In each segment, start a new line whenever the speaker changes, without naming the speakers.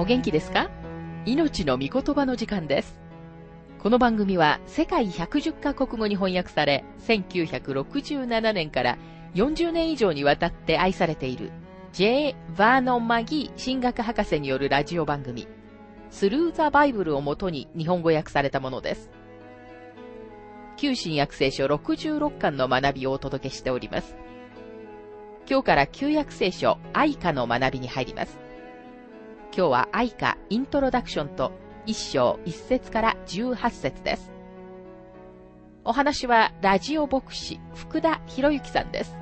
お元気ですか？命の御言葉の時間です。この番組は世界110カ国語に翻訳され、1967年から40年以上にわたって愛されている J. バーノン・マギー神学博士によるラジオ番組、スルー・ザ・バイブルをもとに日本語訳されたものです。旧新約聖書66巻の学びをお届けしております。今日から旧約聖書愛花の学びに入ります。今日は愛花イントロダクションと一章一節から十八節です。お話はラジオ牧師福田博之さんです。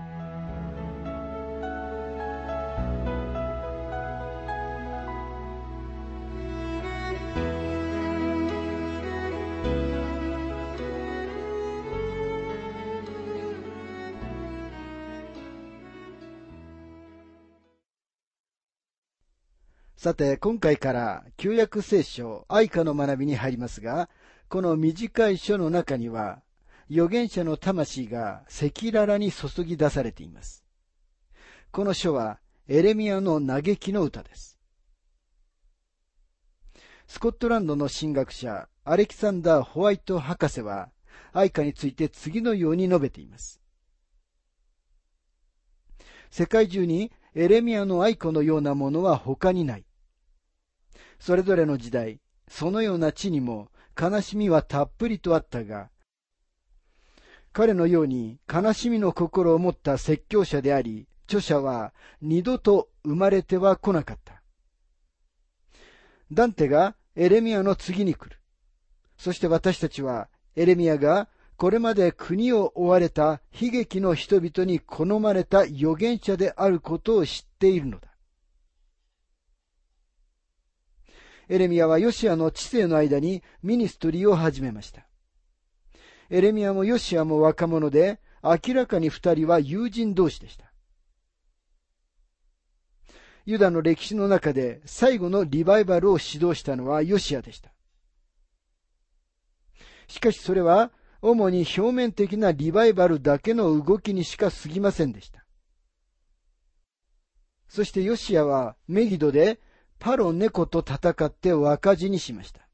さて、今回から旧約聖書愛花の学びに入りますが、この短い書の中には、預言者の魂が赤裸々に注ぎ出されています。この書はエレミアの嘆きの歌です。スコットランドの神学者アレキサンダー・ホワイト博士は愛花について次のように述べています。世界中にエレミアの愛子のようなものは他にない。それぞれの時代、そのような地にも悲しみはたっぷりとあったが、彼のように悲しみの心を持った説教者であり、著者は二度と生まれては来なかった。ダンテがエレミアの次に来る。そして私たちはエレミアがこれまで国を追われた悲劇の人々に好まれた預言者であることを知っているのだ。エレミアはヨシアの知性の間にミニストリーを始めました。エレミアもヨシアも若者で、明らかに二人は友人同士でした。ユダの歴史の中で最後のリバイバルを指導したのはヨシアでした。しかしそれは主に表面的なリバイバルだけの動きにしか過ぎませんでした。そしてヨシアはメギドでパロ猫と戦って若死にしました。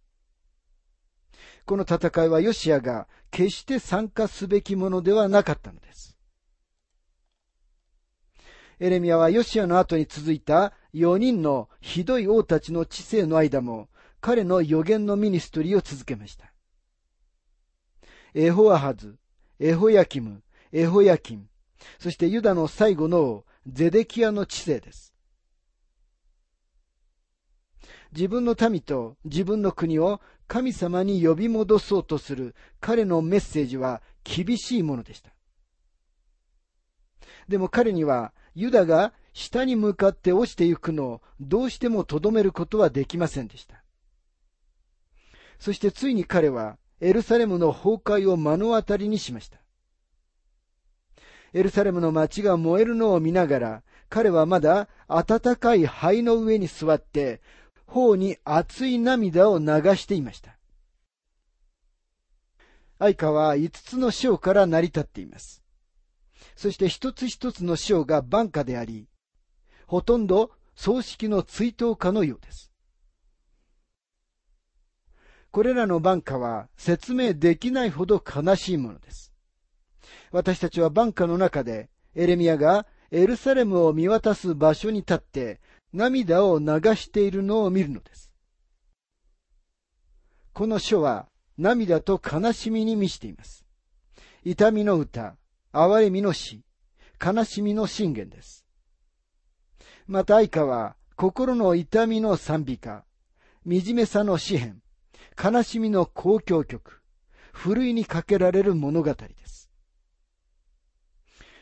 この戦いはヨシアが決して参加すべきものではなかったのです。エレミアはヨシアの後に続いた4人のひどい王たちの知性の間も彼の予言のミニストリーを続けました。エホアハズ、エホヤキム、エホヤキン、そしてユダの最後のゼデキアの知性です。自分の民と自分の国を神様に呼び戻そうとする彼のメッセージは厳しいものでした。でも彼にはユダが下に向かって落ちていくのをどうしてもとどめることはできませんでした。そしてついに彼はエルサレムの崩壊を目の当たりにしました。エルサレムの街が燃えるのを見ながら、彼はまだ暖かい灰の上に座って頬に熱い涙を流していました。愛花は五つの章から成り立っています。そして一つ一つの章が晩歌であり、ほとんど葬式の追悼歌のようです。これらの晩歌は説明できないほど悲しいものです。私たちは晩歌の中でエレミアがエルサレムを見渡す場所に立って涙を流しているのを見るのです。この書は涙と悲しみに満ちています。痛みの歌、哀れみの詩、悲しみの信玄です。また愛花は心の痛みの賛美歌、惨めさの詩篇、悲しみの交響曲、ふるいにかけられる物語です。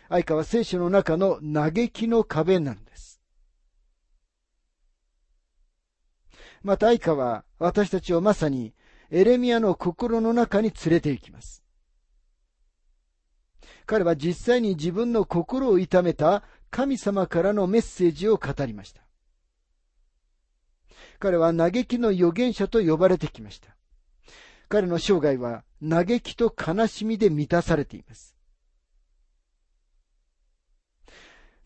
愛花は聖書の中の嘆きの壁なのです。また愛花は私たちをまさにエレミアの心の中に連れて行きます。彼は実際に自分の心を痛めた神様からのメッセージを語りました。彼は嘆きの預言者と呼ばれてきました。彼の生涯は嘆きと悲しみで満たされています。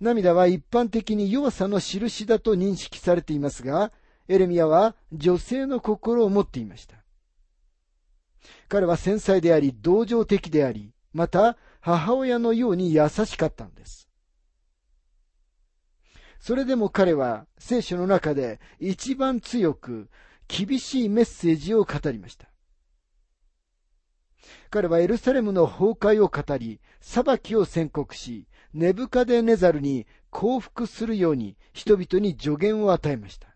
涙は一般的に弱さの印だと認識されていますが、エレミアは女性の心を持っていました。彼は繊細であり、同情的であり、また母親のように優しかったのです。それでも彼は聖書の中で一番強く厳しいメッセージを語りました。彼はエルサレムの崩壊を語り、裁きを宣告し、ネブカデネザルに降伏するように人々に助言を与えました。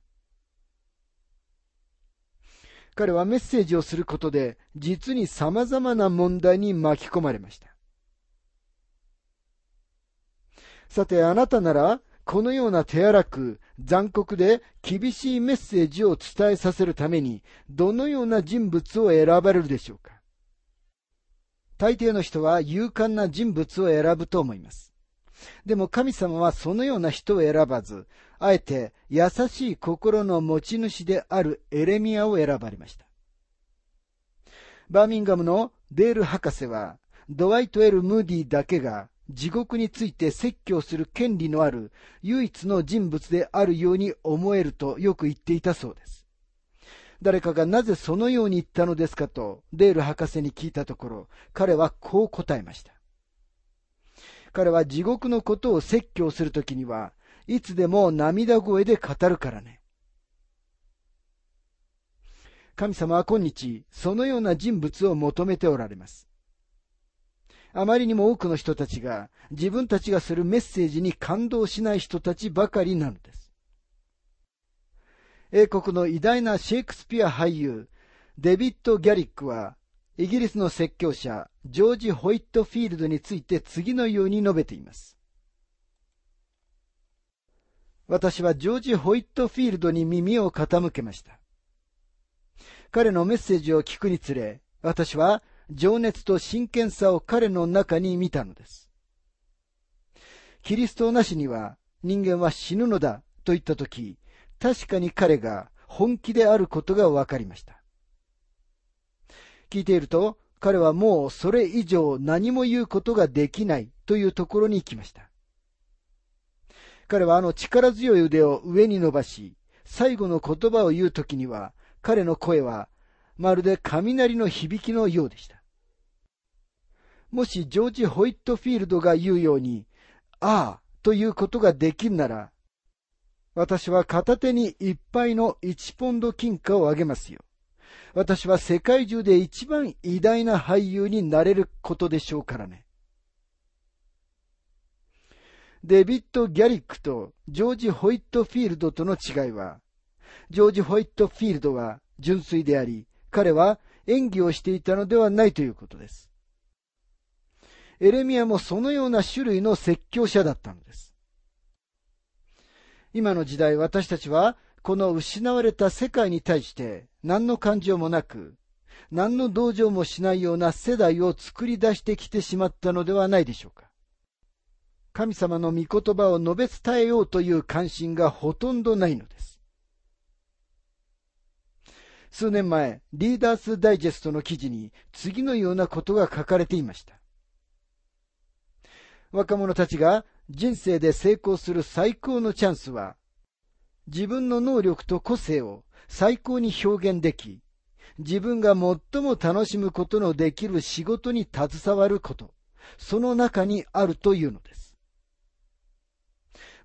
彼はメッセージをすることで、実に様々な問題に巻き込まれました。さて、あなたなら、このような手荒く、残酷で厳しいメッセージを伝えさせるために、どのような人物を選ばれるでしょうか大抵の人は勇敢な人物を選ぶと思います。でも神様はそのような人を選ばず、あえて優しい心の持ち主であるエレミアを選ばれました。バーミンガムのデール博士は、ドワイト・エル・ムーディだけが地獄について説教する権利のある唯一の人物であるように思えるとよく言っていたそうです。誰かがなぜそのように言ったのですかとデール博士に聞いたところ、彼はこう答えました。彼は地獄のことを説教するときには、いつでも涙声で語るからね。神様は今日、そのような人物を求めておられます。あまりにも多くの人たちが自分たちがするメッセージに感動しない人たちばかりなのです。英国の偉大なシェイクスピア俳優、デビッド・ギャリックは、イギリスの説教者、ジョージ・ホイットフィールドについて次のように述べています。私はジョージ・ホイットフィールドに耳を傾けました。彼のメッセージを聞くにつれ、私は情熱と真剣さを彼の中に見たのです。キリストなしには人間は死ぬのだと言ったとき、確かに彼が本気であることが分かりました。聞いていると、彼はもうそれ以上何も言うことができないというところに行きました。彼はあの力強い腕を上に伸ばし、最後の言葉を言うときには、彼の声はまるで雷の響きのようでした。もしジョージ・ホイットフィールドが言うように、ああということができるなら、私は片手にいっぱいの1ポンド金貨をあげますよ。私は世界中で一番偉大な俳優になれることでしょうからね。デビッド・ギャリックとジョージ・ホイットフィールドとの違いは、ジョージ・ホイットフィールドは純粋であり、彼は演技をしていたのではないということです。エレミアもそのような種類の説教者だったのです。今の時代私たちはこの失われた世界に対して何の感情もなく、何の同情もしないような世代を作り出してきてしまったのではないでしょうか。神様の御言葉を述べ伝えようという関心がほとんどないのです。数年前、リーダースダイジェストの記事に次のようなことが書かれていました。若者たちが人生で成功する最高のチャンスは、自分の能力と個性を最高に表現でき、自分が最も楽しむことのできる仕事に携わること、その中にあるというのです。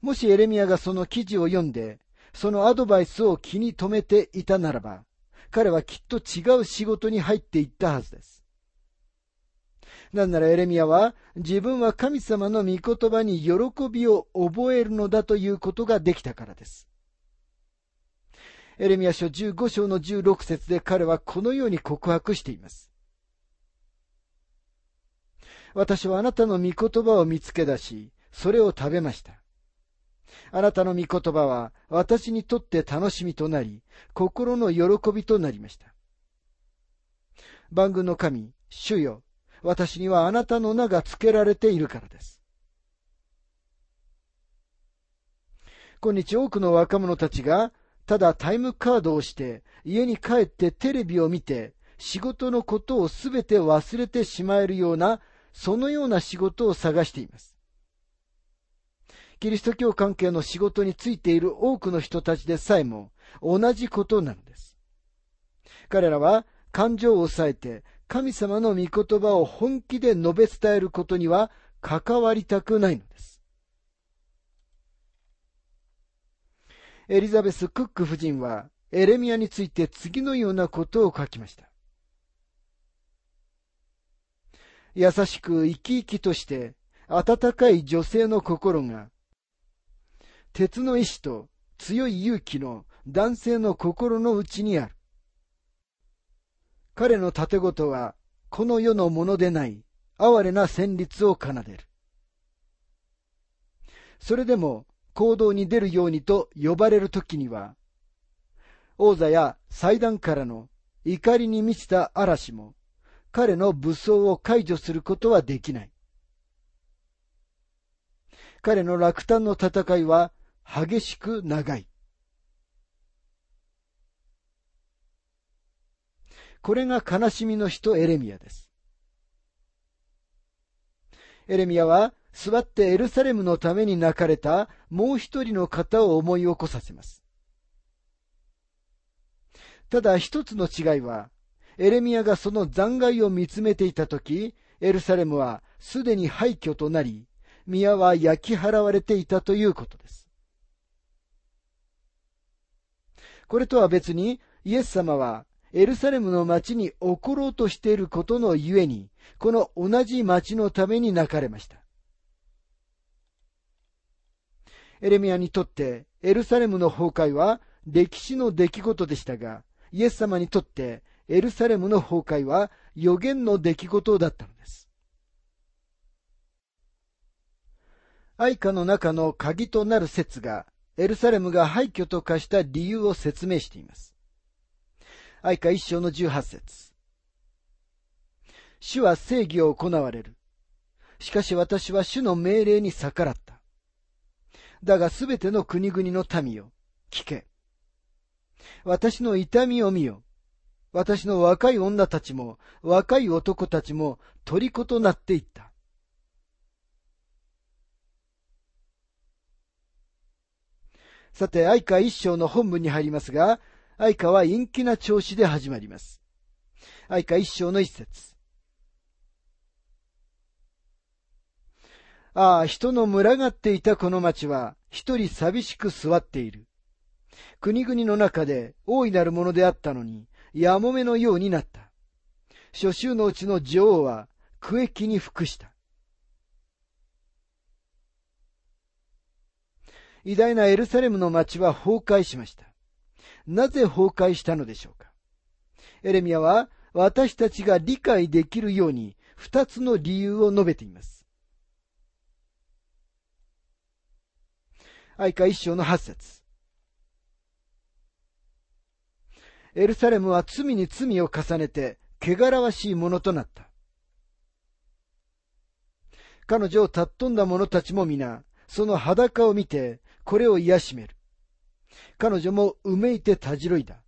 もしエレミアがその記事を読んで、そのアドバイスを気に留めていたならば、彼はきっと違う仕事に入っていったはずです。なんならエレミアは自分は神様の御言葉に喜びを覚えるのだということができたからです。エレミア書15章の16節で彼はこのように告白しています。私はあなたの御言葉を見つけ出し、それを食べました。あなたの御言葉は私にとって楽しみとなり、心の喜びとなりました。万軍の神、主よ、私にはあなたの名が付けられているからです。今日多くの若者たちが、ただタイムカードをして、家に帰ってテレビを見て、仕事のことをすべて忘れてしまえるような、そのような仕事を探しています。キリスト教関係の仕事についている多くの人たちでさえも同じことなのです。彼らは感情を抑えて神様の御言葉を本気で述べ伝えることには関わりたくないのです。エリザベス・クック夫人はエレミアについて次のようなことを書きました。優しく生き生きとして温かい女性の心が鉄の意志と強い勇気の男性の心の内にある。彼の盾事はこの世のものでない哀れな旋律を奏でる。それでも行動に出るようにと呼ばれる時には、王座や祭壇からの怒りに満ちた嵐も彼の武装を解除することはできない。彼の落胆の戦いは激しく長い。これが悲しみの人エレミアです。エレミアは座ってエルサレムのために泣かれたもう一人の方を思い起こさせます。ただ一つの違いは、エレミアがその残骸を見つめていたとき、エルサレムはすでに廃墟となり、宮は焼き払われていたということです。これとは別に、イエス様はエルサレムの町に起ころうとしていることのゆえに、この同じ町のために泣かれました。エレミアにとってエルサレムの崩壊は歴史の出来事でしたが、イエス様にとってエルサレムの崩壊は予言の出来事だったのです。愛歌の中の鍵となる説がエルサレムが廃墟と化した理由を説明しています。愛歌一章の十八節主は正義を行われる。しかし私は主の命令に逆らった。だがすべての国々の民よ、聞け。私の痛みを見よ。私の若い女たちも、若い男たちも、虜となっていった。さて、愛歌一章の本文に入りますが、愛歌は陰気な調子で始まります。愛歌一章の一節。ああ、人の群がっていたこの町は、一人寂しく座っている。国々の中で大いなるものであったのに、やもめのようになった。初秋のうちの女王は、区域に服した。偉大なエルサレムの町は崩壊しました。なぜ崩壊したのでしょうか？エレミアは私たちが理解できるように二つの理由を述べています。愛歌一章の八節エルサレムは罪に罪を重ねて、汚らわしいものとなった。彼女を尊んだ者たちも皆、その裸を見て、これを癒しめる。彼女もうめいてたじろいだ。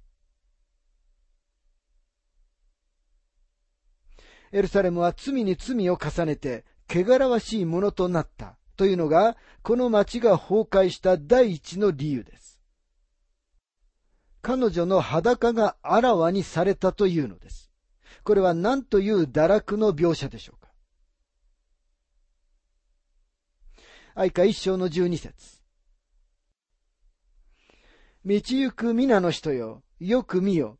エルサレムは罪に罪を重ねて、汚らわしいものとなったというのが、この町が崩壊した第一の理由です。彼女の裸があらわにされたというのです。これは何という堕落の描写でしょうか。愛歌一章の十二節。道行く皆の人よ、よく見よ。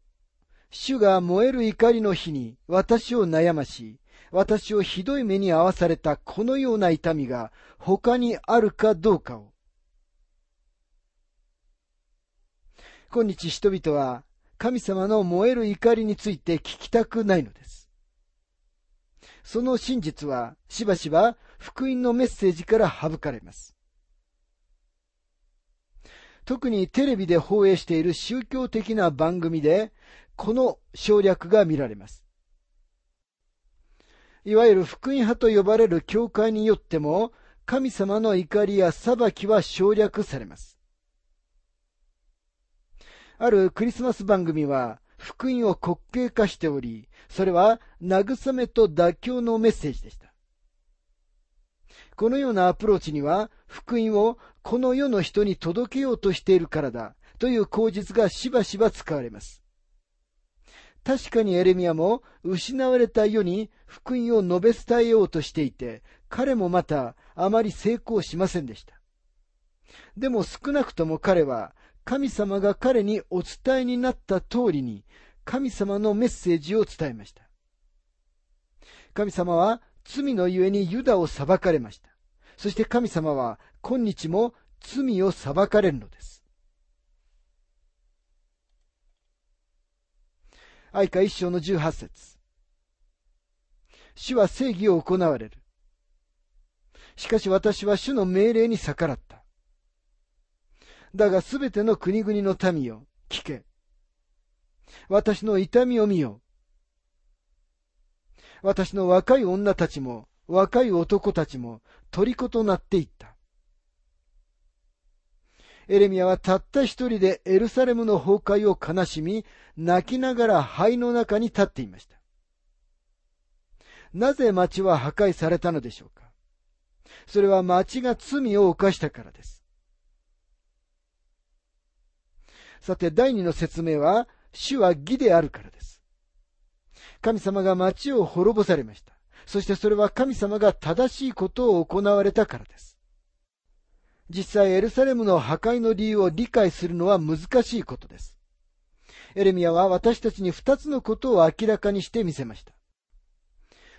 主が燃える怒りの日に私を悩まし、私をひどい目に遭わされたこのような痛みが他にあるかどうかを。今日人々は神様の燃える怒りについて聞きたくないのです。その真実はしばしば福音のメッセージから省かれます。特にテレビで放映している宗教的な番組で、この省略が見られます。いわゆる福音派と呼ばれる教会によっても、神様の怒りや裁きは省略されます。あるクリスマス番組は、福音を滑稽化しており、それは慰めと妥協のメッセージでした。このようなアプローチには、福音をこの世の人に届けようとしているからだ、という口実がしばしば使われます。確かにエレミアも失われた世に福音を述べ伝えようとしていて、彼もまたあまり成功しませんでした。でも少なくとも彼は神様が彼にお伝えになった通りに神様のメッセージを伝えました。神様は罪のゆえにユダを裁かれました。そして神様は今日も罪を裁かれるのです。愛歌一章の十八節主は正義を行われる。しかし私は主の命令に逆らった。だがすべての国々の民よ、聞け。私の痛みを見よ。私の若い女たちも、若い男たちも、虜となっていった。エレミアはたった一人でエルサレムの崩壊を悲しみ、泣きながら灰の中に立っていました。なぜ町は破壊されたのでしょうかそれは町が罪を犯したからです。さて、第二の説明は、主は義であるからです。神様が町を滅ぼされました。そしてそれは神様が正しいことを行われたからです。実際エルサレムの破壊の理由を理解するのは難しいことです。エレミアは私たちに二つのことを明らかにしてみせました。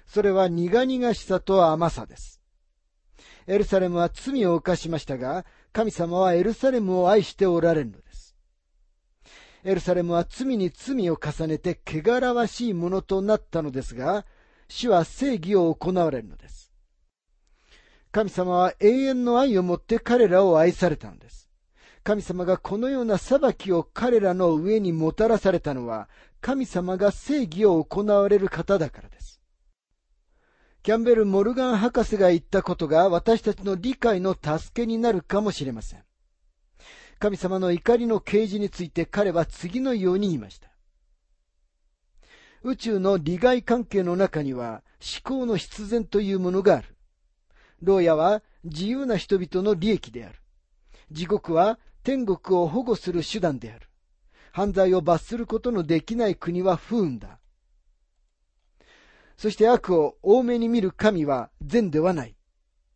それは苦々しさと甘さです。エルサレムは罪を犯しましたが、神様はエルサレムを愛しておられるのです。エルサレムは罪に罪を重ねて汚らわしいものとなったのですが、主は正義を行われるのです。神様は永遠の愛をもって彼らを愛されたのです。神様がこのような裁きを彼らの上にもたらされたのは、神様が正義を行われる方だからです。キャンベル・モルガン博士が言ったことが私たちの理解の助けになるかもしれません。神様の怒りの啓示について彼は次のように言いました。宇宙の利害関係の中には思考の必然というものがある。牢屋は自由な人々の利益である。地獄は天国を保護する手段である。犯罪を罰することのできない国は不運だ。そして悪を多めに見る神は善ではない。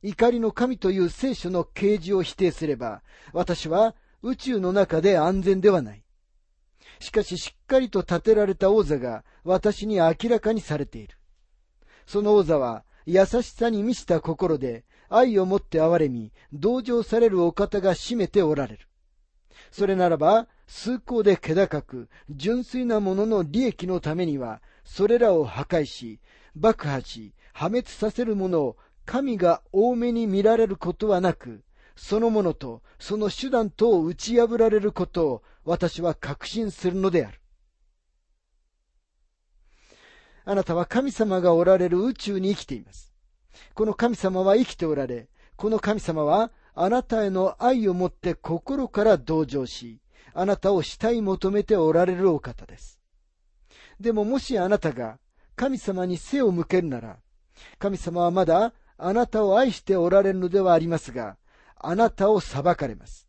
怒りの神という聖書の啓示を否定すれば、私は宇宙の中で安全ではない。しかししっかりと建てられた王座が私に明らかにされている。その王座は優しさに満ちた心で愛をもって憐れみ、同情されるお方が占めておられる。それならば、崇高で気高く、純粋なものの利益のためには、それらを破壊し、爆破し、破滅させるものを神が多めに見られることはなく、そのものとその手段とを打ち破られることを私は確信するのである。あなたは神様がおられる宇宙に生きています。この神様は生きておられ、この神様はあなたへの愛をもって心から同情し、あなたを慕い求めておられるお方です。でももしあなたが神様に背を向けるなら、神様はまだあなたを愛しておられるのではありますが、あなたを裁かれます。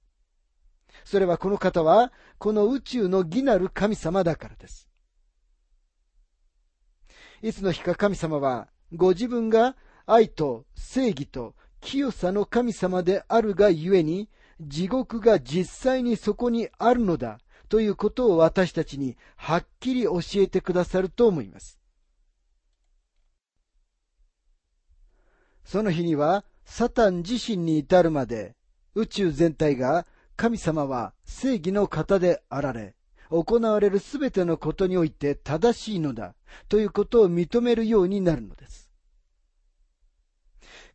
それはこの方は、この宇宙の義なる神様だからです。いつの日か神様は、ご自分が愛と正義と清さの神様であるがゆえに、地獄が実際にそこにあるのだということを私たちにはっきり教えてくださると思います。その日には、サタン自身に至るまで、宇宙全体が神様は正義の方であられ、行われるすべてのことにおいて正しいのだということを認めるようになるのです。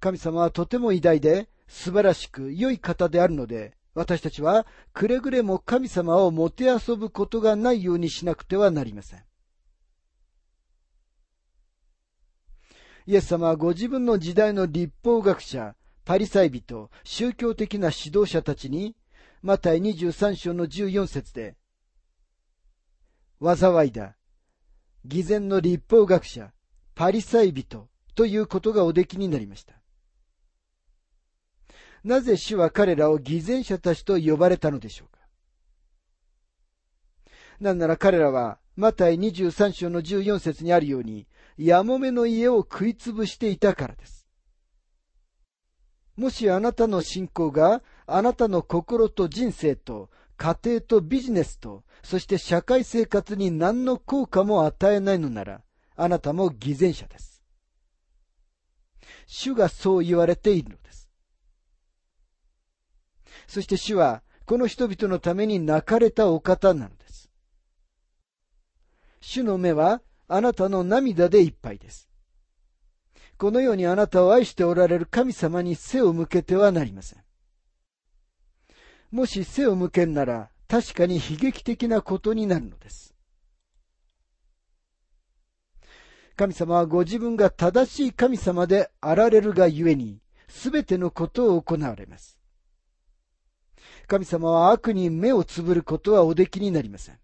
神様はとても偉大で素晴らしく良い方であるので、私たちはくれぐれも神様をもてあそぶことがないようにしなくてはなりません。イエス様はご自分の時代の立法学者、パリサイ人、宗教的な指導者たちに、マタイ23章の14節で、災いだ。偽善の立法学者、パリサイ人ということがおできになりました。なぜ主は彼らを偽善者たちと呼ばれたのでしょうかなんなら彼らは、マタイ23章の14節にあるように、やもめの家を食いつぶしていたからです。もしあなたの信仰があなたの心と人生と家庭とビジネスとそして社会生活に何の効果も与えないのならあなたも偽善者です。主がそう言われているのです。そして主はこの人々のために泣かれたお方なのです。主の目はあなたの涙でいっぱいです。このようにあなたを愛しておられる神様に背を向けてはなりません。もし背を向けんなら、確かに悲劇的なことになるのです。神様はご自分が正しい神様であられるがゆえに、すべてのことを行われます。神様は悪に目をつぶることはおできになりません。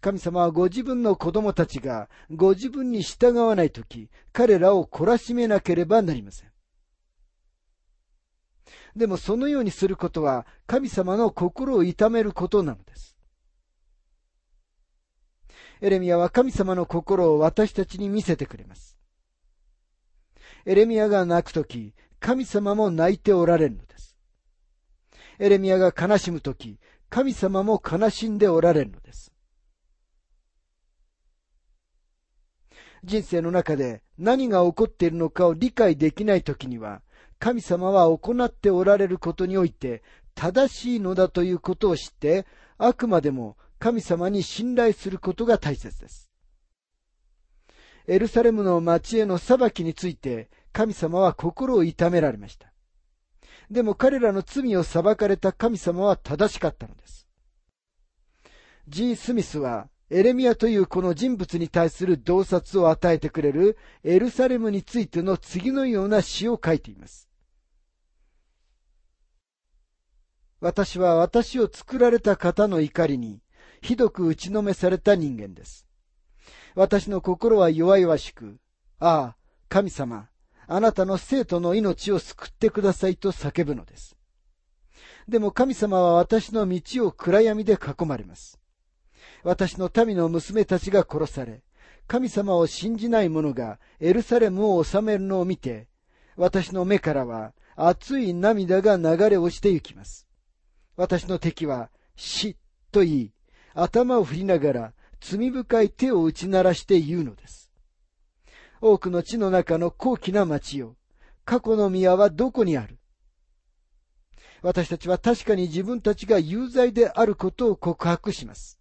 神様はご自分の子供たちがご自分に従わないとき、彼らを懲らしめなければなりません。でもそのようにすることは神様の心を痛めることなのです。エレミアは神様の心を私たちに見せてくれます。エレミアが泣くとき、神様も泣いておられるのです。エレミアが悲しむとき、神様も悲しんでおられるのです。人生の中で何が起こっているのかを理解できないときには、神様は行っておられることにおいて正しいのだということを知って、あくまでも神様に信頼することが大切です。エルサレムの町への裁きについて神様は心を痛められました。でも彼らの罪を裁かれた神様は正しかったのです。G. スミスはエレミアというこの人物に対する洞察を与えてくれるエルサレムについての次のような詩を書いています。私は私を作られた方の怒りにひどく打ちのめされた人間です。私の心は弱々しく、ああ、神様、あなたの生徒の命を救ってくださいと叫ぶのです。でも神様は私の道を暗闇で囲まれます。私の民の娘たちが殺され、神様を信じない者がエルサレムを治めるのを見て、私の目からは熱い涙が流れ落ちてゆきます。私の敵は死と言い、頭を振りながら罪深い手を打ち鳴らして言うのです。多くの地の中の高貴な町よ。過去の宮はどこにある？私たちは確かに自分たちが有罪であることを告白します。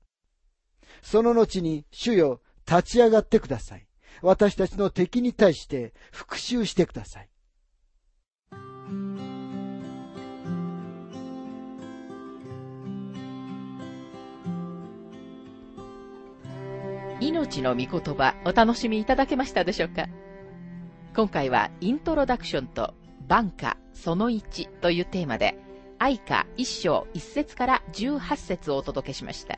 その後に、主よ、立ち上がってください。私たちの敵に対して復讐してください。
命の御言葉お楽しみいただけましたでしょうか？今回はイントロダクションと晩歌その1というテーマで愛歌1章1節から18節をお届けしました。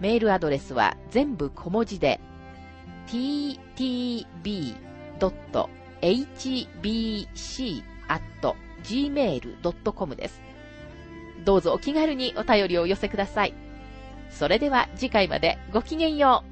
メールアドレスは全部小文字で ttb.hbc.gmail.com です。どうぞお気軽にお便りをお寄せください。それでは次回までごきげんよう。